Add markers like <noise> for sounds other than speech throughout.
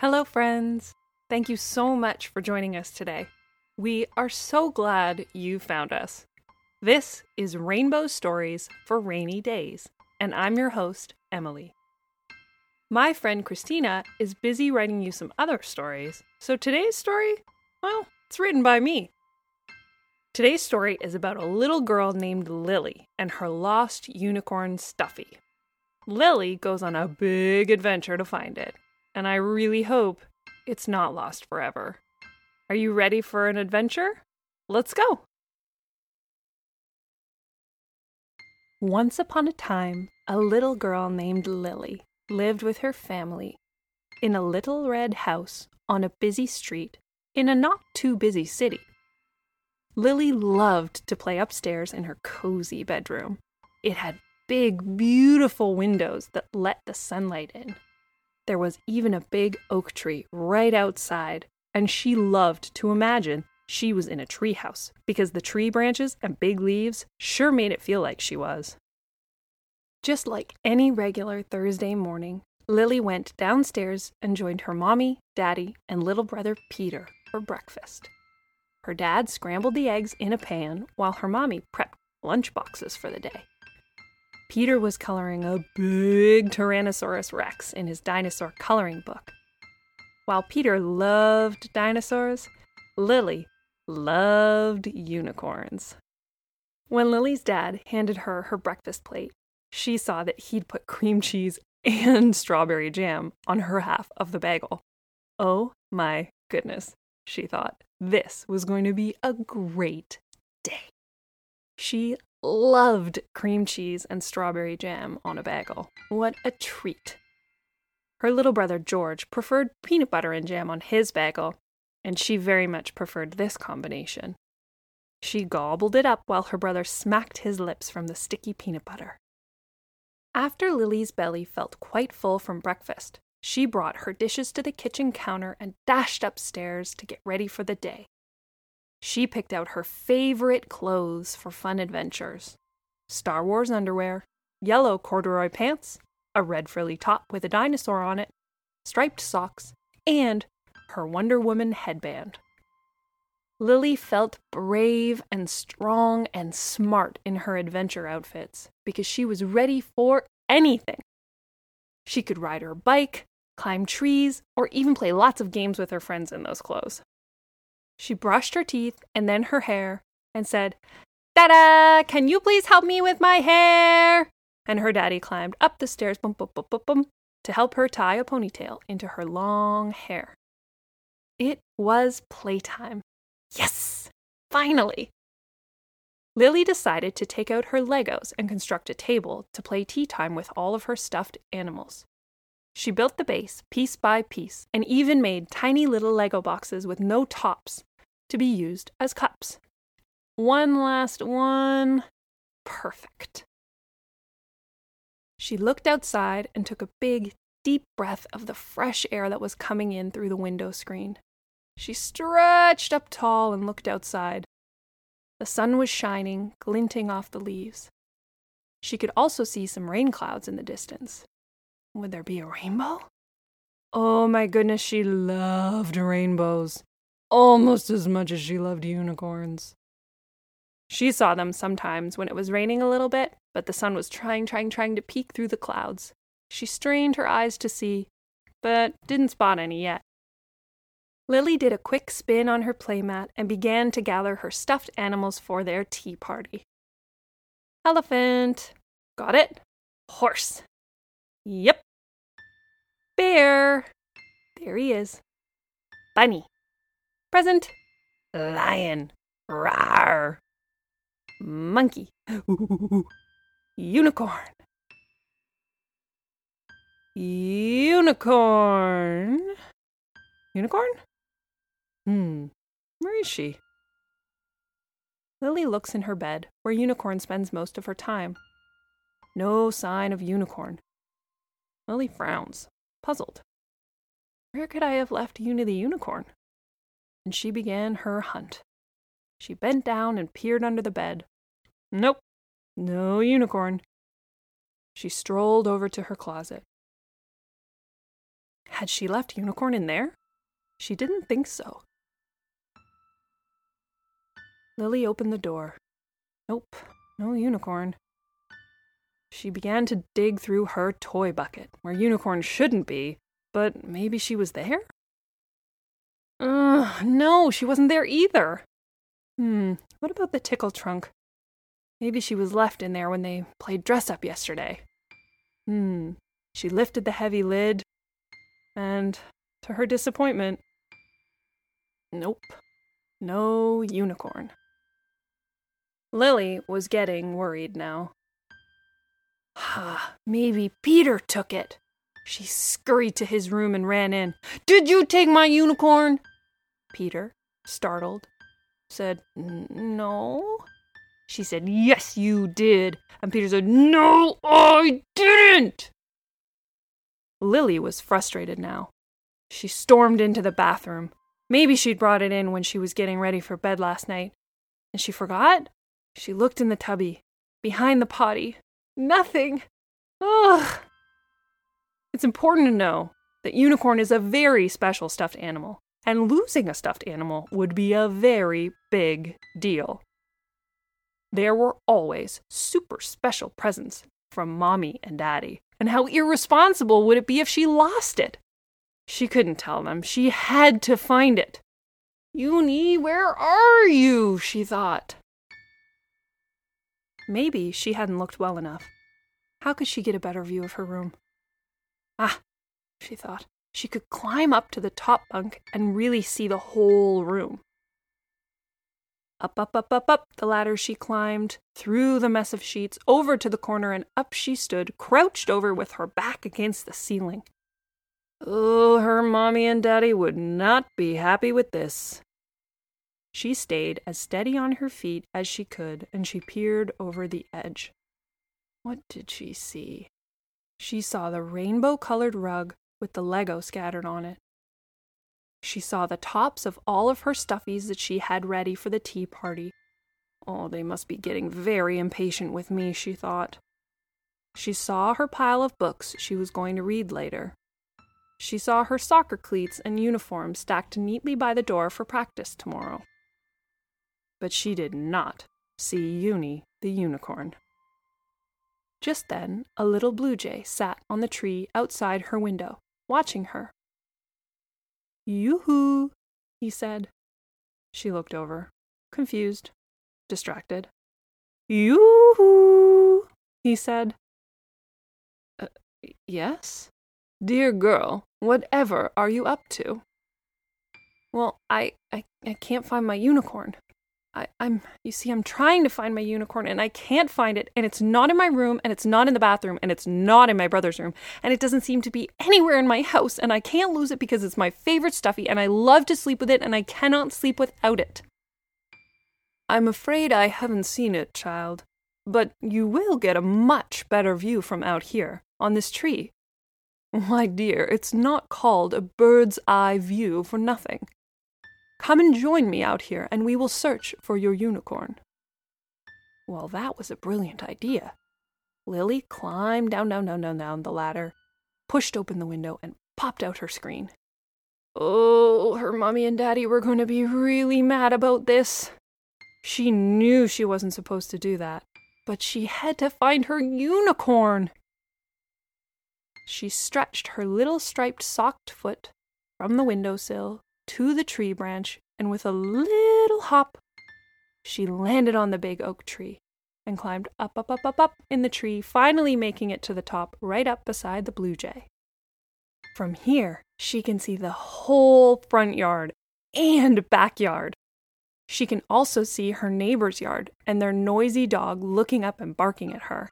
Hello, friends. Thank you so much for joining us today. We are so glad you found us. This is Rainbow Stories for Rainy Days, and I'm your host, Emily. My friend Christina is busy writing you some other stories, so today's story, well, it's written by me. Today's story is about a little girl named Lily and her lost unicorn Stuffy. Lily goes on a big adventure to find it, and I really hope it's not lost forever. Are you ready for an adventure? Let's go! Once upon a time, a little girl named Lily lived with her family in a little red house on a busy street in a not too busy city. Lily loved to play upstairs in her cozy bedroom. It had big, beautiful windows that let the sunlight in. There was even a big oak tree right outside, and she loved to imagine she was in a treehouse because the tree branches and big leaves sure made it feel like she was. Just like any regular Thursday morning, Lily went downstairs and joined her mommy, daddy, and little brother Peter for breakfast. Her dad scrambled the eggs in a pan while her mommy prepped lunch boxes for the day. Peter was coloring a big Tyrannosaurus Rex in his dinosaur coloring book. While Peter loved dinosaurs, Lily loved unicorns. When Lily's dad handed her her breakfast plate, she saw that he'd put cream cheese and <laughs> strawberry jam on her half of the bagel. Oh my goodness, she thought. This was going to be a great day. She loved cream cheese and strawberry jam on a bagel. What a treat. Her little brother George preferred peanut butter and jam on his bagel, and she very much preferred this combination. She gobbled it up while her brother smacked his lips from the sticky peanut butter. After Lily's belly felt quite full from breakfast, she brought her dishes to the kitchen counter and dashed upstairs to get ready for the day. She picked out her favorite clothes for fun adventures Star Wars underwear, yellow corduroy pants, a red frilly top with a dinosaur on it, striped socks, and her Wonder Woman headband. Lily felt brave and strong and smart in her adventure outfits because she was ready for anything. She could ride her bike, climb trees, or even play lots of games with her friends in those clothes. She brushed her teeth and then her hair and said, Dada, can you please help me with my hair? And her daddy climbed up the stairs bum, bum, bum, bum, to help her tie a ponytail into her long hair. It was playtime. Yes! Finally! Lily decided to take out her Legos and construct a table to play tea time with all of her stuffed animals. She built the base piece by piece and even made tiny little Lego boxes with no tops to be used as cups. One last one. Perfect. She looked outside and took a big, deep breath of the fresh air that was coming in through the window screen. She stretched up tall and looked outside. The sun was shining, glinting off the leaves. She could also see some rain clouds in the distance. Would there be a rainbow? Oh my goodness, she loved rainbows almost as much as she loved unicorns. She saw them sometimes when it was raining a little bit, but the sun was trying, trying, trying to peek through the clouds. She strained her eyes to see, but didn't spot any yet. Lily did a quick spin on her playmat and began to gather her stuffed animals for their tea party. Elephant. Got it? Horse. Yep. Bear. There he is. Bunny. Present. Lion. Rawr. Monkey. <laughs> Unicorn. Unicorn. Unicorn? Hmm. Where is she? Lily looks in her bed, where Unicorn spends most of her time. No sign of Unicorn. Lily frowns, puzzled. Where could I have left Uni the Unicorn? And she began her hunt. She bent down and peered under the bed. Nope, no unicorn. She strolled over to her closet. Had she left Unicorn in there? She didn't think so. Lily opened the door. Nope, no unicorn. She began to dig through her toy bucket, where unicorn shouldn't be, but maybe she was there? Ugh, no, she wasn't there either. Hmm, what about the tickle trunk? Maybe she was left in there when they played dress up yesterday. Hmm, she lifted the heavy lid, and to her disappointment, nope, no unicorn. Lily was getting worried now. Ah, maybe Peter took it. She scurried to his room and ran in. Did you take my unicorn? Peter, startled, said, No. She said, Yes, you did. And Peter said, No, I didn't. Lily was frustrated now. She stormed into the bathroom. Maybe she'd brought it in when she was getting ready for bed last night. And she forgot? She looked in the tubby, behind the potty. Nothing. Ugh. It's important to know that Unicorn is a very special stuffed animal, and losing a stuffed animal would be a very big deal. There were always super special presents from Mommy and Daddy, and how irresponsible would it be if she lost it? She couldn't tell them. She had to find it. Uni, where are you? she thought. Maybe she hadn't looked well enough. How could she get a better view of her room? Ah, she thought, she could climb up to the top bunk and really see the whole room. Up, up, up, up, up the ladder she climbed, through the mess of sheets, over to the corner, and up she stood, crouched over with her back against the ceiling. Oh, her mommy and daddy would not be happy with this. She stayed as steady on her feet as she could, and she peered over the edge. What did she see? She saw the rainbow colored rug with the Lego scattered on it. She saw the tops of all of her stuffies that she had ready for the tea party. Oh, they must be getting very impatient with me, she thought. She saw her pile of books she was going to read later. She saw her soccer cleats and uniform stacked neatly by the door for practice tomorrow. But she did not see Uni the unicorn. Just then, a little blue jay sat on the tree outside her window, watching her. Yoo-hoo, he said. She looked over, confused, distracted. Yoo-hoo, he said. Uh, yes? Dear girl, whatever are you up to? Well, I, I, I can't find my unicorn, I, I'm, you see, I'm trying to find my unicorn and I can't find it, and it's not in my room, and it's not in the bathroom, and it's not in my brother's room, and it doesn't seem to be anywhere in my house, and I can't lose it because it's my favorite stuffy, and I love to sleep with it, and I cannot sleep without it. I'm afraid I haven't seen it, child, but you will get a much better view from out here, on this tree. My dear, it's not called a bird's eye view for nothing. Come and join me out here, and we will search for your unicorn. Well, that was a brilliant idea. Lily climbed down, down, down, down, down the ladder, pushed open the window, and popped out her screen. Oh, her mommy and daddy were going to be really mad about this. She knew she wasn't supposed to do that, but she had to find her unicorn. She stretched her little striped socked foot from the windowsill to the tree branch, and with a little hop, she landed on the big oak tree and climbed up, up, up, up, up in the tree, finally making it to the top right up beside the blue jay. From here, she can see the whole front yard and backyard. She can also see her neighbor's yard and their noisy dog looking up and barking at her.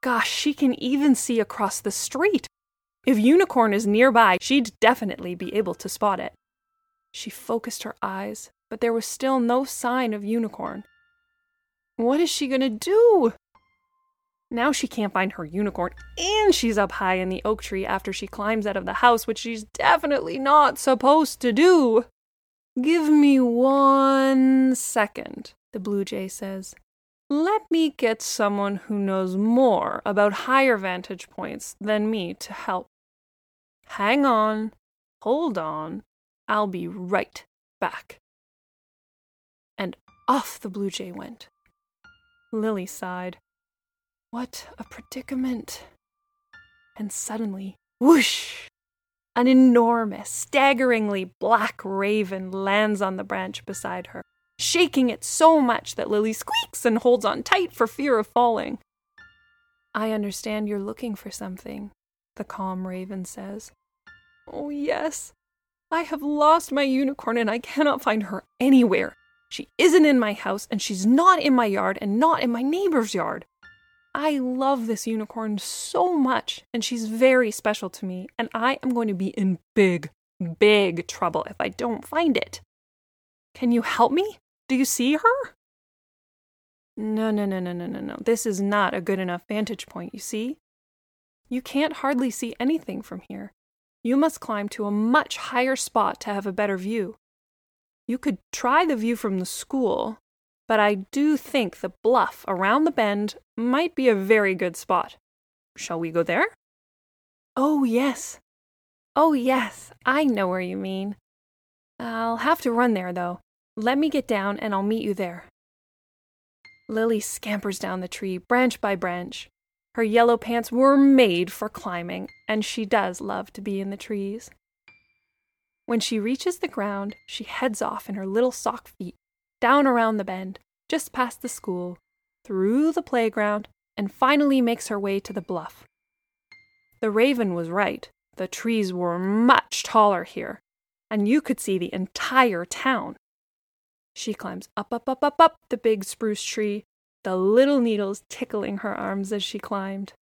Gosh, she can even see across the street if Unicorn is nearby, she'd definitely be able to spot it. She focused her eyes, but there was still no sign of Unicorn. What is she gonna do? Now she can't find her unicorn, and she's up high in the oak tree after she climbs out of the house, which she's definitely not supposed to do. Give me one second, the blue jay says. Let me get someone who knows more about higher vantage points than me to help. Hang on. Hold on. I'll be right back. And off the blue jay went. Lily sighed. What a predicament. And suddenly, whoosh! An enormous, staggeringly black raven lands on the branch beside her, shaking it so much that Lily squeaks and holds on tight for fear of falling. I understand you're looking for something, the calm raven says. Oh, yes. I have lost my unicorn and I cannot find her anywhere. She isn't in my house and she's not in my yard and not in my neighbor's yard. I love this unicorn so much, and she's very special to me, and I am going to be in big, big trouble if I don't find it. Can you help me? Do you see her? No, no, no, no, no, no, no. This is not a good enough vantage point, you see? You can't hardly see anything from here. You must climb to a much higher spot to have a better view. You could try the view from the school, but I do think the bluff around the bend might be a very good spot. Shall we go there? Oh, yes. Oh, yes, I know where you mean. I'll have to run there, though. Let me get down and I'll meet you there. Lily scampers down the tree, branch by branch. Her yellow pants were made for climbing, and she does love to be in the trees. When she reaches the ground, she heads off in her little sock feet down around the bend, just past the school, through the playground, and finally makes her way to the bluff. The raven was right. The trees were much taller here, and you could see the entire town. She climbs up, up, up, up, up the big spruce tree, the little needles tickling her arms as she climbed.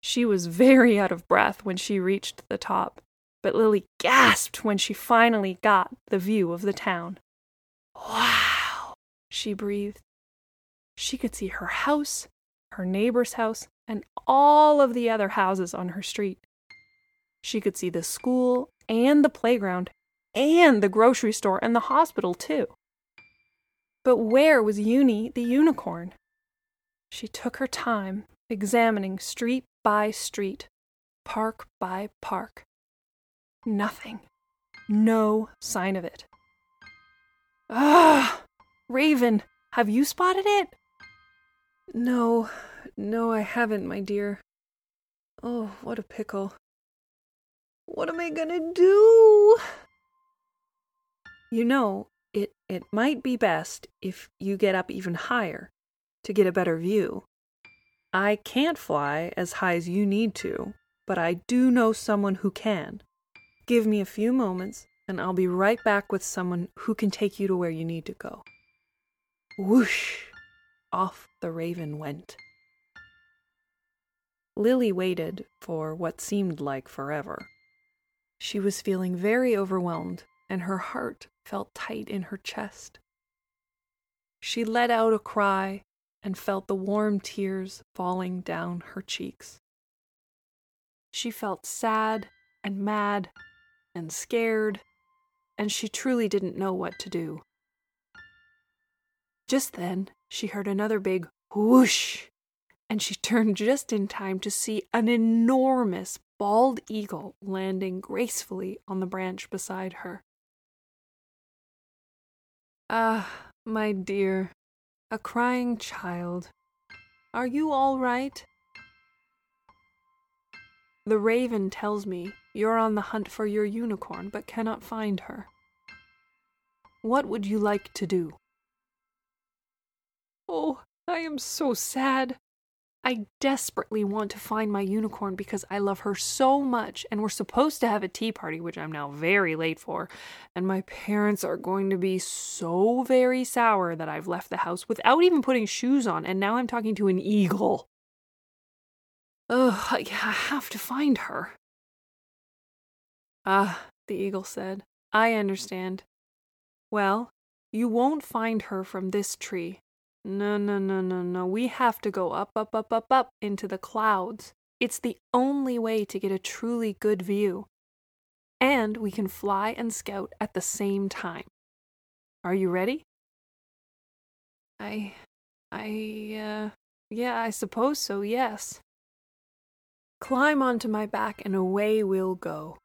She was very out of breath when she reached the top, but Lily gasped when she finally got the view of the town. Wow! she breathed. She could see her house, her neighbor's house, and all of the other houses on her street. She could see the school and the playground and the grocery store and the hospital, too. But where was Uni the unicorn? She took her time examining street by street, park by park. Nothing. No sign of it. Ah! Raven, have you spotted it? No, no, I haven't, my dear. Oh, what a pickle. What am I gonna do? You know, it, it might be best if you get up even higher to get a better view. I can't fly as high as you need to, but I do know someone who can. Give me a few moments, and I'll be right back with someone who can take you to where you need to go. Whoosh! Off the raven went. Lily waited for what seemed like forever. She was feeling very overwhelmed, and her heart felt tight in her chest. She let out a cry and felt the warm tears falling down her cheeks. She felt sad and mad and scared, and she truly didn't know what to do. Just then, she heard another big whoosh, and she <laughs> turned just in time to see an enormous bald eagle landing gracefully on the branch beside her. Ah, my dear, a crying child. Are you all right? The raven tells me you're on the hunt for your unicorn but cannot find her. What would you like to do? Oh, I am so sad. I desperately want to find my unicorn because I love her so much, and we're supposed to have a tea party, which I'm now very late for, and my parents are going to be so very sour that I've left the house without even putting shoes on, and now I'm talking to an eagle. Ugh, I have to find her. Ah, the eagle said, I understand. Well, you won't find her from this tree. No, no, no, no, no. We have to go up, up, up, up, up into the clouds. It's the only way to get a truly good view. And we can fly and scout at the same time. Are you ready? I. I, uh. Yeah, I suppose so, yes. Climb onto my back and away we'll go.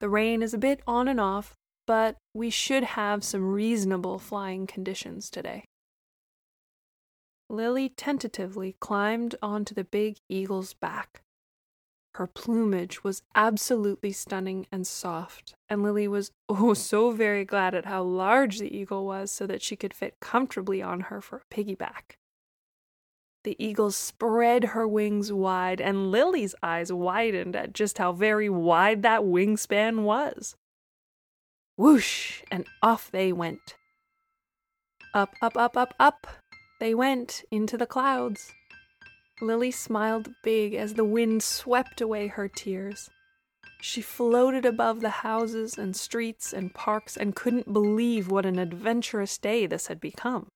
The rain is a bit on and off, but we should have some reasonable flying conditions today. Lily tentatively climbed onto the big eagle's back. Her plumage was absolutely stunning and soft, and Lily was oh so very glad at how large the eagle was so that she could fit comfortably on her for a piggyback. The eagle spread her wings wide, and Lily's eyes widened at just how very wide that wingspan was. Whoosh! And off they went. Up, up, up, up, up, they went into the clouds. Lily smiled big as the wind swept away her tears. She floated above the houses and streets and parks and couldn't believe what an adventurous day this had become.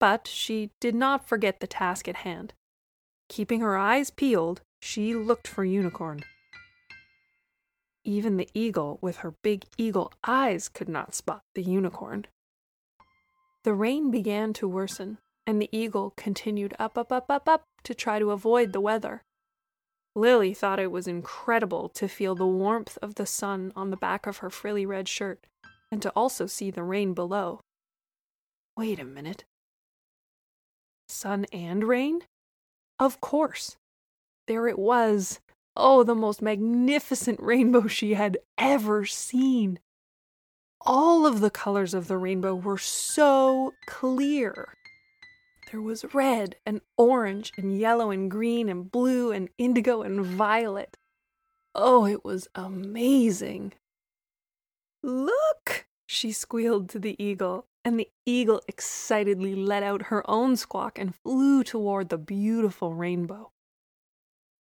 But she did not forget the task at hand. Keeping her eyes peeled, she looked for Unicorn. Even the eagle, with her big eagle eyes, could not spot the unicorn. The rain began to worsen, and the eagle continued up, up, up, up, up to try to avoid the weather. Lily thought it was incredible to feel the warmth of the sun on the back of her frilly red shirt, and to also see the rain below. Wait a minute. Sun and rain? Of course. There it was. Oh, the most magnificent rainbow she had ever seen. All of the colors of the rainbow were so clear. There was red and orange and yellow and green and blue and indigo and violet. Oh, it was amazing. Look, she squealed to the eagle, and the eagle excitedly let out her own squawk and flew toward the beautiful rainbow.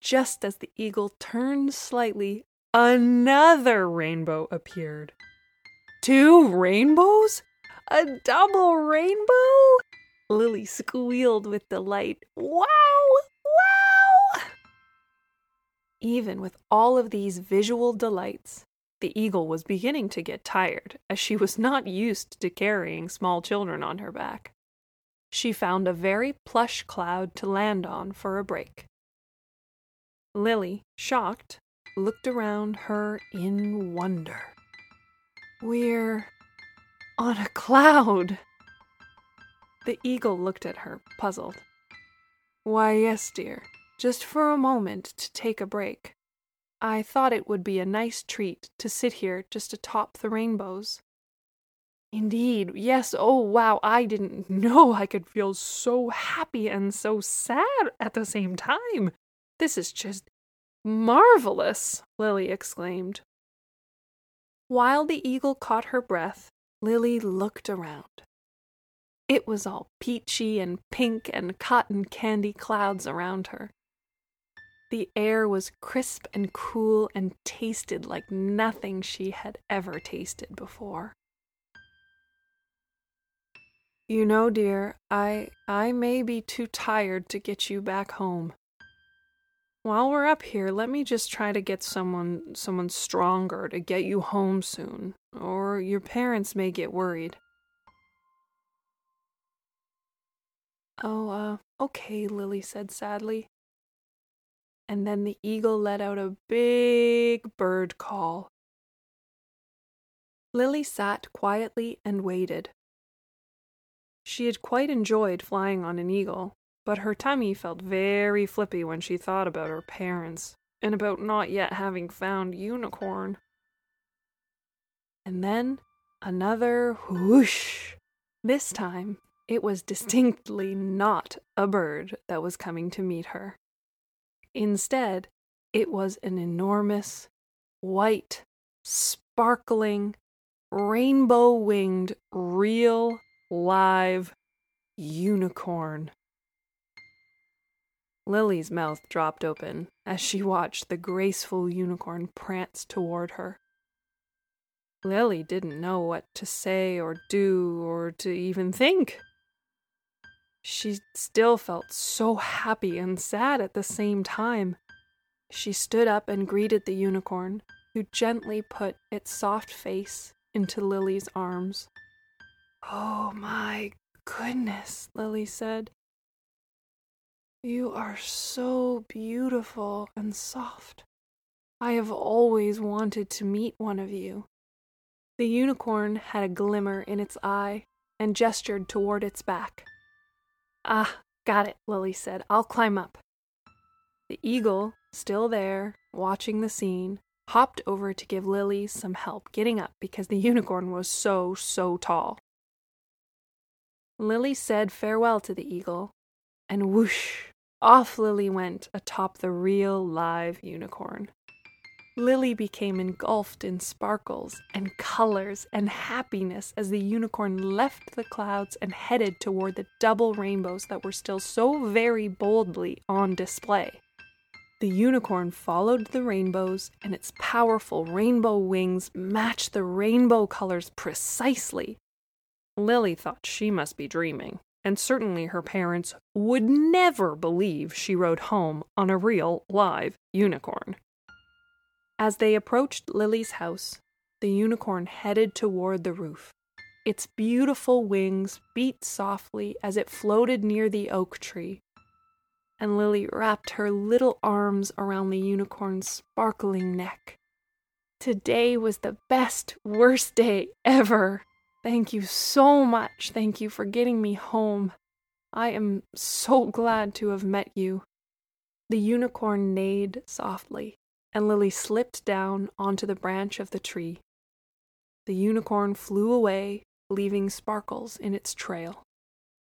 Just as the eagle turned slightly, another rainbow appeared. Two rainbows? A double rainbow? Lily squealed with delight. Wow! Wow! Even with all of these visual delights, the eagle was beginning to get tired, as she was not used to carrying small children on her back. She found a very plush cloud to land on for a break. Lily, shocked, looked around her in wonder. We're on a cloud. The eagle looked at her, puzzled. Why, yes, dear, just for a moment to take a break. I thought it would be a nice treat to sit here just atop the rainbows. Indeed, yes, oh wow, I didn't <laughs> know I could feel so happy and so sad at the same time. This is just marvelous, Lily exclaimed. While the eagle caught her breath, Lily looked around. It was all peachy and pink and cotton candy clouds around her. The air was crisp and cool and tasted like nothing she had ever tasted before. You know, dear, I I may be too tired to get you back home. While we're up here, let me just try to get someone someone stronger to get you home soon, or your parents may get worried. Oh, uh, okay, Lily said sadly. And then the eagle let out a big bird call. Lily sat quietly and waited. She had quite enjoyed flying on an eagle, but her tummy felt very flippy when she thought about her parents and about not yet having found Unicorn. And then another whoosh. This time it was distinctly not a bird that was coming to meet her. Instead, it was an enormous, white, sparkling, rainbow winged, real, live unicorn. Lily's mouth dropped open as she watched the graceful unicorn prance toward her. Lily didn't know what to say or do or to even think. She still felt so happy and sad at the same time. She stood up and greeted the unicorn, who gently put its soft face into Lily's arms. Oh my goodness, Lily said. You are so beautiful and soft. I have always wanted to meet one of you. The unicorn had a glimmer in its eye and gestured toward its back. Ah, got it, Lily said. I'll climb up. The eagle, still there, watching the scene, hopped over to give Lily some help getting up because the unicorn was so, so tall. Lily said farewell to the eagle, and whoosh, off Lily went atop the real live unicorn. Lily became engulfed in sparkles and colors and happiness as the unicorn left the clouds and headed toward the double rainbows that were still so very boldly on display. The unicorn followed the rainbows, and its powerful rainbow wings matched the rainbow colors precisely. Lily thought she must be dreaming, and certainly her parents would never believe she rode home on a real, live unicorn. As they approached Lily's house, the unicorn headed toward the roof. Its beautiful wings beat softly as it floated near the oak tree, and Lily wrapped her little arms around the unicorn's sparkling neck. Today was the best, worst day ever. Thank you so much. Thank you for getting me home. I am so glad to have met you. The unicorn neighed softly and Lily slipped down onto the branch of the tree. The unicorn flew away, leaving sparkles in its trail.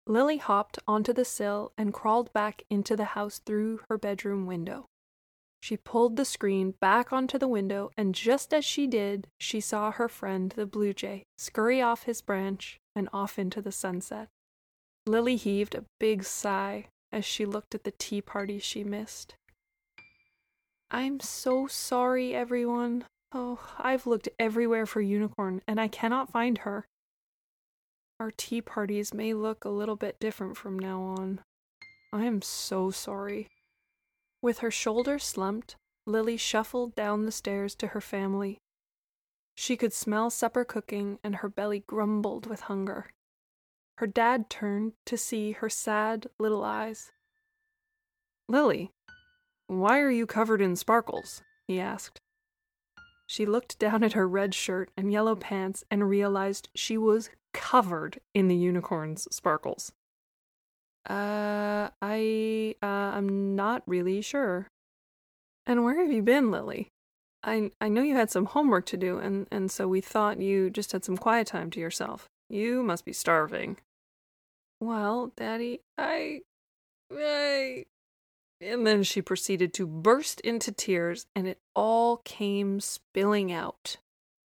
Lily hopped onto the sill and crawled back into the house through her bedroom window. She pulled the screen back onto the window, and just as she did, she saw her friend the blue jay scurry off his branch and off into the sunset. Lily heaved a big sigh as she looked at the tea party she missed. I'm so sorry, everyone. Oh, I've looked everywhere for Unicorn, and I cannot find her. Our tea parties may look a little bit different from now on. I am so sorry. With her shoulders slumped, Lily shuffled down the stairs to her family. She could smell supper cooking, and her belly grumbled with hunger. Her dad turned to see her sad little eyes. Lily, why are you covered in sparkles? he asked. She looked down at her red shirt and yellow pants and realized she was covered in the unicorn's sparkles. Uh, I, uh, I'm not really sure. And where have you been, Lily? I, I know you had some homework to do, and, and so we thought you just had some quiet time to yourself. You must be starving. Well, Daddy, I, I, and then she proceeded to burst into tears, and it all came spilling out.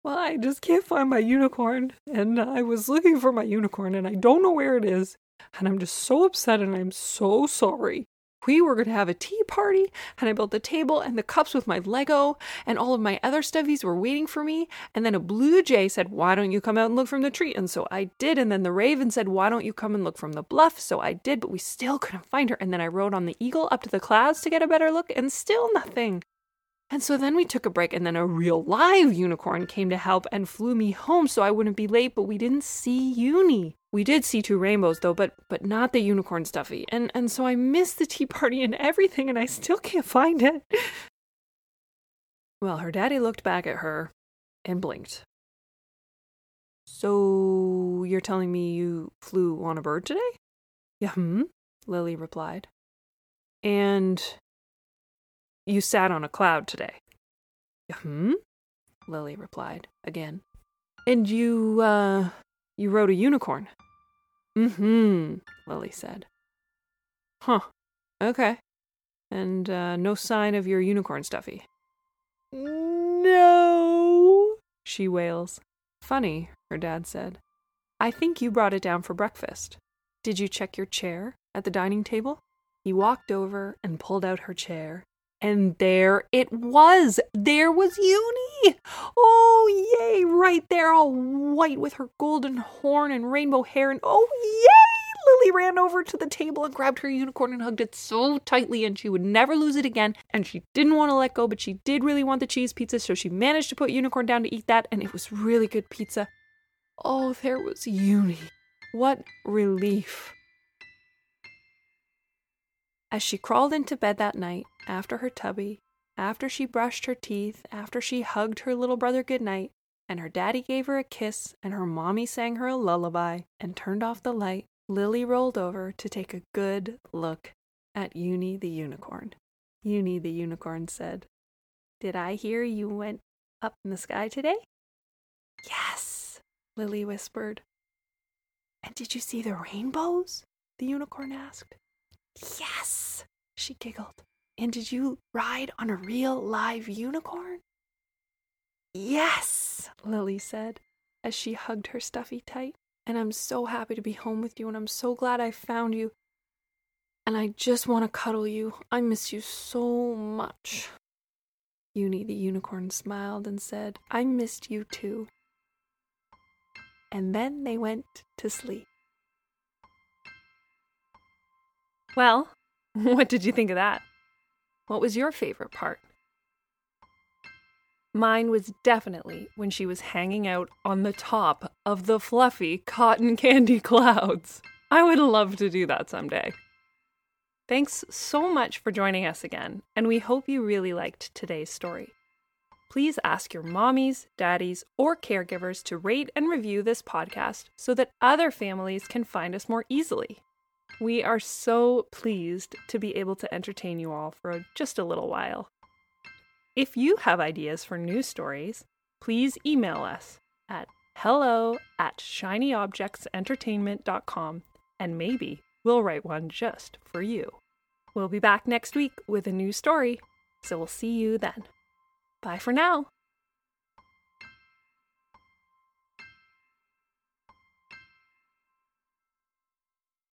Well, I just can't find my unicorn, and I was looking for my unicorn, and I don't know where it is, and I'm just so upset, and I'm so sorry we were going to have a tea party and I built the table and the cups with my Lego and all of my other stuffies were waiting for me. And then a blue jay said, Why don't you come out and look from the tree? And so I did. And then the raven said, Why don't you come and look from the bluff? So I did, but we still couldn't find her. And then I rode on the eagle up to the clouds to get a better look and still nothing. And so then we took a break, and then a real live unicorn came to help and flew me home so I wouldn't be late, but we didn't see Uni. We did see two rainbows though, but but not the unicorn stuffy. And and so I missed the tea party and everything and I still can't find it. well, her daddy looked back at her and blinked. So you're telling me you flew on a bird today? Yeah, hmm, Lily replied. And you sat on a cloud today. Hmm? Lily replied again. And you, uh, you rode a unicorn. Mm-hmm, Lily said. Huh. Okay. And, uh, no sign of your unicorn stuffy. No, she wails. Funny, her dad said. I think you brought it down for breakfast. Did you check your chair at the dining table? He walked over and pulled out her chair and there it was. There was Uni. Oh, yay. Right there, all white with her golden horn and rainbow hair. And oh, yay. Lily ran over to the table and grabbed her unicorn and hugged it so tightly, and she would never lose it again. And she didn't want to let go, but she did really want the cheese pizza, so she managed to put Unicorn down to eat that, and it was really good pizza. Oh, there was Uni. What relief. As she crawled into bed that night, after her tubby, after she brushed her teeth, after she hugged her little brother goodnight, and her daddy gave her a kiss, and her mommy sang her a lullaby and turned off the light, Lily rolled over to take a good look at Uni the unicorn. Uni the unicorn said, Did I hear you went up in the sky today? Yes, Lily whispered. And did you see the rainbows? The unicorn asked. Yes, she giggled. And did you ride on a real live unicorn? Yes, Lily said as she hugged her stuffy tight. And I'm so happy to be home with you, and I'm so glad I found you. And I just want to cuddle you. I miss you so much. Uni the unicorn smiled and said, I missed you too. And then they went to sleep. Well, <laughs> what did you think of that? What was your favorite part? Mine was definitely when she was hanging out on the top of the fluffy cotton <laughs> candy clouds. I would love to do that someday. Thanks so much for joining us again, and we hope you really liked today's story. Please ask your mommies, daddies, or caregivers to rate and review this podcast so that other families can find us more easily. We are so pleased to be able to entertain you all for just a little while. If you have ideas for new stories, please email us at hello at shinyobjectsentertainment.com and maybe we'll write one just for you. We'll be back next week with a new story, so we'll see you then. Bye for now.